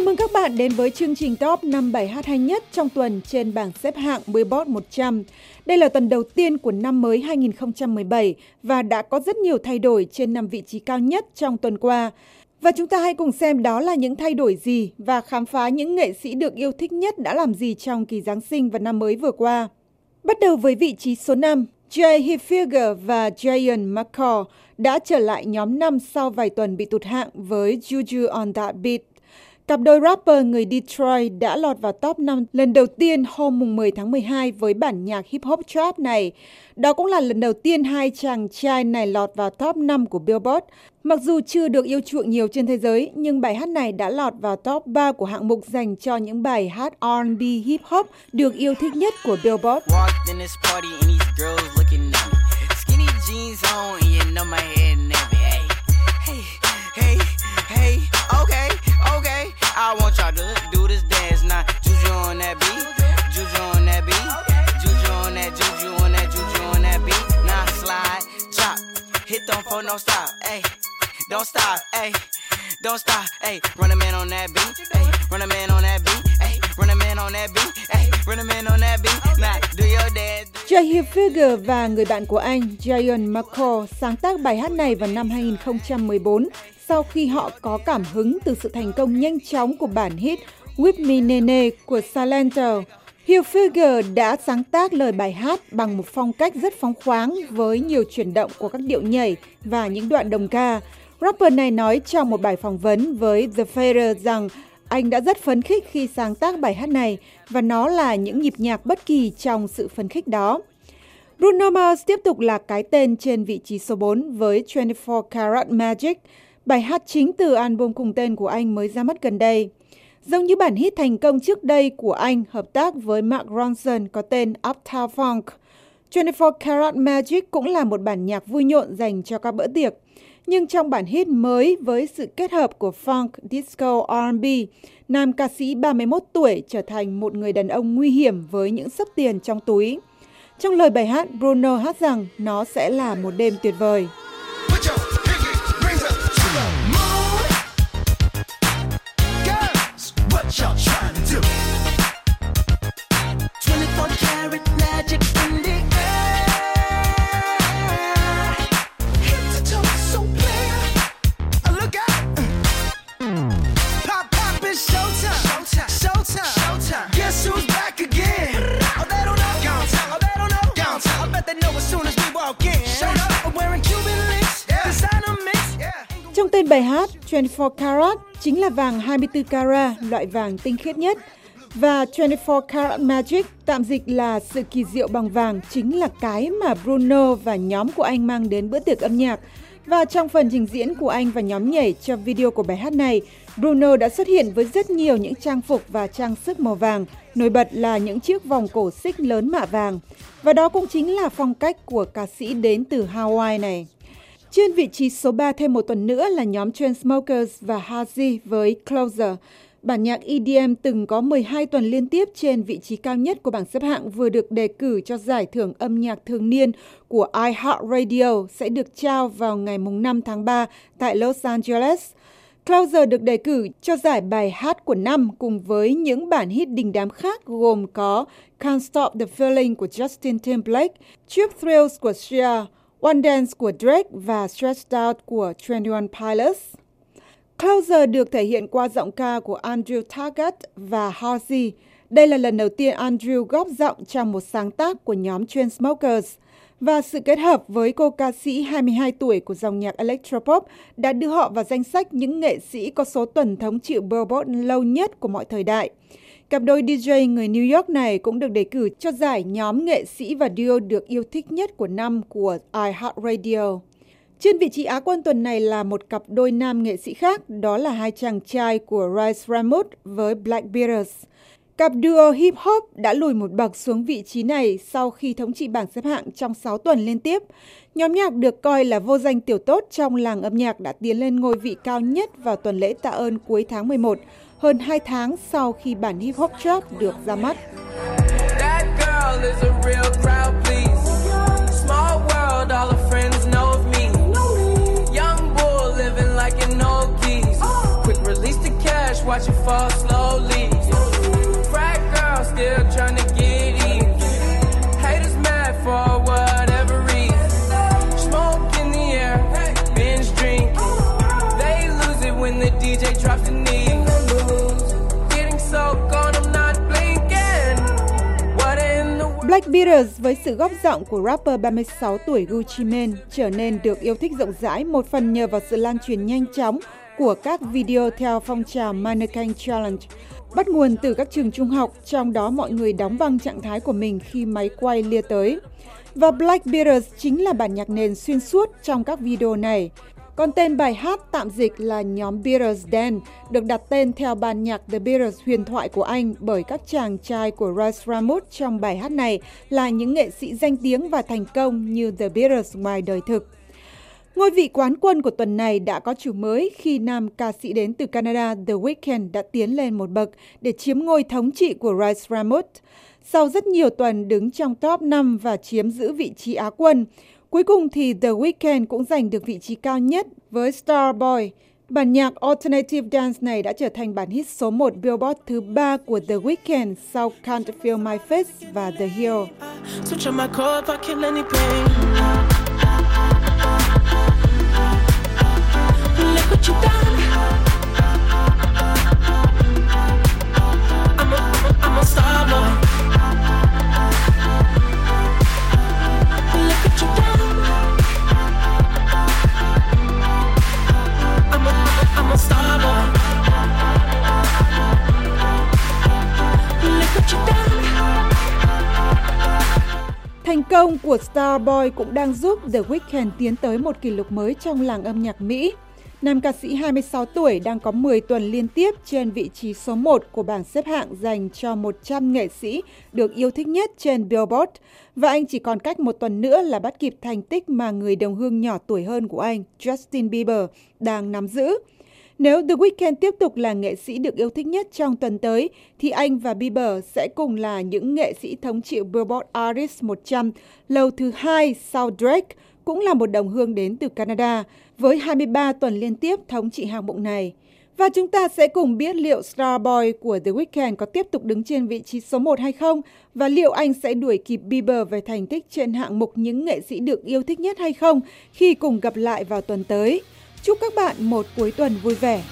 Chào mừng các bạn đến với chương trình top 5 bài hát hay nhất trong tuần trên bảng xếp hạng Billboard 100. Đây là tuần đầu tiên của năm mới 2017 và đã có rất nhiều thay đổi trên năm vị trí cao nhất trong tuần qua. Và chúng ta hãy cùng xem đó là những thay đổi gì và khám phá những nghệ sĩ được yêu thích nhất đã làm gì trong kỳ Giáng sinh và năm mới vừa qua. Bắt đầu với vị trí số 5, Jay Hilfiger và jayon McCall đã trở lại nhóm năm sau vài tuần bị tụt hạng với Juju on That Beat. Cặp đôi rapper người Detroit đã lọt vào top 5 lần đầu tiên hôm 10 tháng 12 với bản nhạc hip hop trap này. Đó cũng là lần đầu tiên hai chàng trai này lọt vào top 5 của Billboard. Mặc dù chưa được yêu chuộng nhiều trên thế giới, nhưng bài hát này đã lọt vào top 3 của hạng mục dành cho những bài hát R&B hip hop được yêu thích nhất của Billboard. I want y'all to do this dance now. Juju on that beat, juju on that beat, juju on that, juju on that, juju on that beat. Now slide, chop, hit them for no stop, hey, don't stop, hey, don't stop, hey. Run a man on that beat, hey, run a man on that beat, hey, run a man on that beat, hey, run a man on that beat. Now do your dance. Jay Hilfiger và người bạn của anh Jayon McCall sáng tác bài hát này vào năm 2014 sau khi họ có cảm hứng từ sự thành công nhanh chóng của bản hit Whip Me Nene của Salento. Hilfiger đã sáng tác lời bài hát bằng một phong cách rất phóng khoáng với nhiều chuyển động của các điệu nhảy và những đoạn đồng ca. Rapper này nói trong một bài phỏng vấn với The Fader rằng anh đã rất phấn khích khi sáng tác bài hát này và nó là những nhịp nhạc bất kỳ trong sự phấn khích đó. Bruno Mars tiếp tục là cái tên trên vị trí số 4 với 24 Karat Magic bài hát chính từ album cùng tên của anh mới ra mắt gần đây. Giống như bản hit thành công trước đây của anh hợp tác với Mark Ronson có tên Uptown Funk, 24 Karat Magic cũng là một bản nhạc vui nhộn dành cho các bữa tiệc. Nhưng trong bản hit mới với sự kết hợp của funk, disco, R&B, nam ca sĩ 31 tuổi trở thành một người đàn ông nguy hiểm với những sấp tiền trong túi. Trong lời bài hát, Bruno hát rằng nó sẽ là một đêm tuyệt vời. Bài hát 24 Karat chính là vàng 24 carat, loại vàng tinh khiết nhất. Và 24 Karat Magic tạm dịch là sự kỳ diệu bằng vàng chính là cái mà Bruno và nhóm của anh mang đến bữa tiệc âm nhạc. Và trong phần trình diễn của anh và nhóm nhảy cho video của bài hát này, Bruno đã xuất hiện với rất nhiều những trang phục và trang sức màu vàng, nổi bật là những chiếc vòng cổ xích lớn mạ vàng. Và đó cũng chính là phong cách của ca sĩ đến từ Hawaii này. Trên vị trí số 3 thêm một tuần nữa là nhóm Chainsmokers và Hazy với Closer. Bản nhạc EDM từng có 12 tuần liên tiếp trên vị trí cao nhất của bảng xếp hạng vừa được đề cử cho giải thưởng âm nhạc thường niên của iHeartRadio sẽ được trao vào ngày 5 tháng 3 tại Los Angeles. Closer được đề cử cho giải bài hát của năm cùng với những bản hit đình đám khác gồm có Can't Stop the Feeling của Justin Timberlake, Cheap Thrills của Sia, One Dance của Drake và Stressed Out của 21 Pilots. Closer được thể hiện qua giọng ca của Andrew Taggart và Halsey. Đây là lần đầu tiên Andrew góp giọng trong một sáng tác của nhóm Chainsmokers và sự kết hợp với cô ca sĩ 22 tuổi của dòng nhạc electropop đã đưa họ vào danh sách những nghệ sĩ có số tuần thống trị Billboard lâu nhất của mọi thời đại. Cặp đôi DJ người New York này cũng được đề cử cho giải nhóm nghệ sĩ và duo được yêu thích nhất của năm của iHeartRadio. Trên vị trí Á quân tuần này là một cặp đôi nam nghệ sĩ khác, đó là hai chàng trai của Rice Ramos với Black Beatles. Cặp duo hip hop đã lùi một bậc xuống vị trí này sau khi thống trị bảng xếp hạng trong 6 tuần liên tiếp. Nhóm nhạc được coi là vô danh tiểu tốt trong làng âm nhạc đã tiến lên ngôi vị cao nhất vào tuần lễ tạ ơn cuối tháng 11, hơn 2 tháng sau khi bản hip hop trap được ra mắt. Beatles với sự góp giọng của rapper 36 tuổi Gucci Mane trở nên được yêu thích rộng rãi một phần nhờ vào sự lan truyền nhanh chóng của các video theo phong trào Mannequin Challenge, bắt nguồn từ các trường trung học, trong đó mọi người đóng băng trạng thái của mình khi máy quay lia tới. Và Black Beatles chính là bản nhạc nền xuyên suốt trong các video này. Còn tên bài hát tạm dịch là nhóm Beatles Dan được đặt tên theo ban nhạc The Beatles huyền thoại của Anh bởi các chàng trai của Ray Ramos trong bài hát này là những nghệ sĩ danh tiếng và thành công như The Beatles ngoài đời thực. Ngôi vị quán quân của tuần này đã có chủ mới khi nam ca sĩ đến từ Canada The Weeknd đã tiến lên một bậc để chiếm ngôi thống trị của Rice Ramos. Sau rất nhiều tuần đứng trong top 5 và chiếm giữ vị trí Á quân, cuối cùng thì The Weeknd cũng giành được vị trí cao nhất với Starboy. Bản nhạc Alternative Dance này đã trở thành bản hit số 1 Billboard thứ ba của The Weeknd sau Can't Feel My Face và The Hill. what you done. Công của Starboy cũng đang giúp The Weeknd tiến tới một kỷ lục mới trong làng âm nhạc Mỹ. Nam ca sĩ 26 tuổi đang có 10 tuần liên tiếp trên vị trí số 1 của bảng xếp hạng dành cho 100 nghệ sĩ được yêu thích nhất trên Billboard và anh chỉ còn cách một tuần nữa là bắt kịp thành tích mà người đồng hương nhỏ tuổi hơn của anh, Justin Bieber, đang nắm giữ. Nếu The Weeknd tiếp tục là nghệ sĩ được yêu thích nhất trong tuần tới, thì anh và Bieber sẽ cùng là những nghệ sĩ thống trị Billboard Artist 100 lâu thứ hai sau Drake, cũng là một đồng hương đến từ Canada, với 23 tuần liên tiếp thống trị hạng mục này. Và chúng ta sẽ cùng biết liệu Starboy của The Weeknd có tiếp tục đứng trên vị trí số 1 hay không và liệu anh sẽ đuổi kịp Bieber về thành tích trên hạng mục những nghệ sĩ được yêu thích nhất hay không khi cùng gặp lại vào tuần tới. Chúc các bạn một cuối tuần vui vẻ.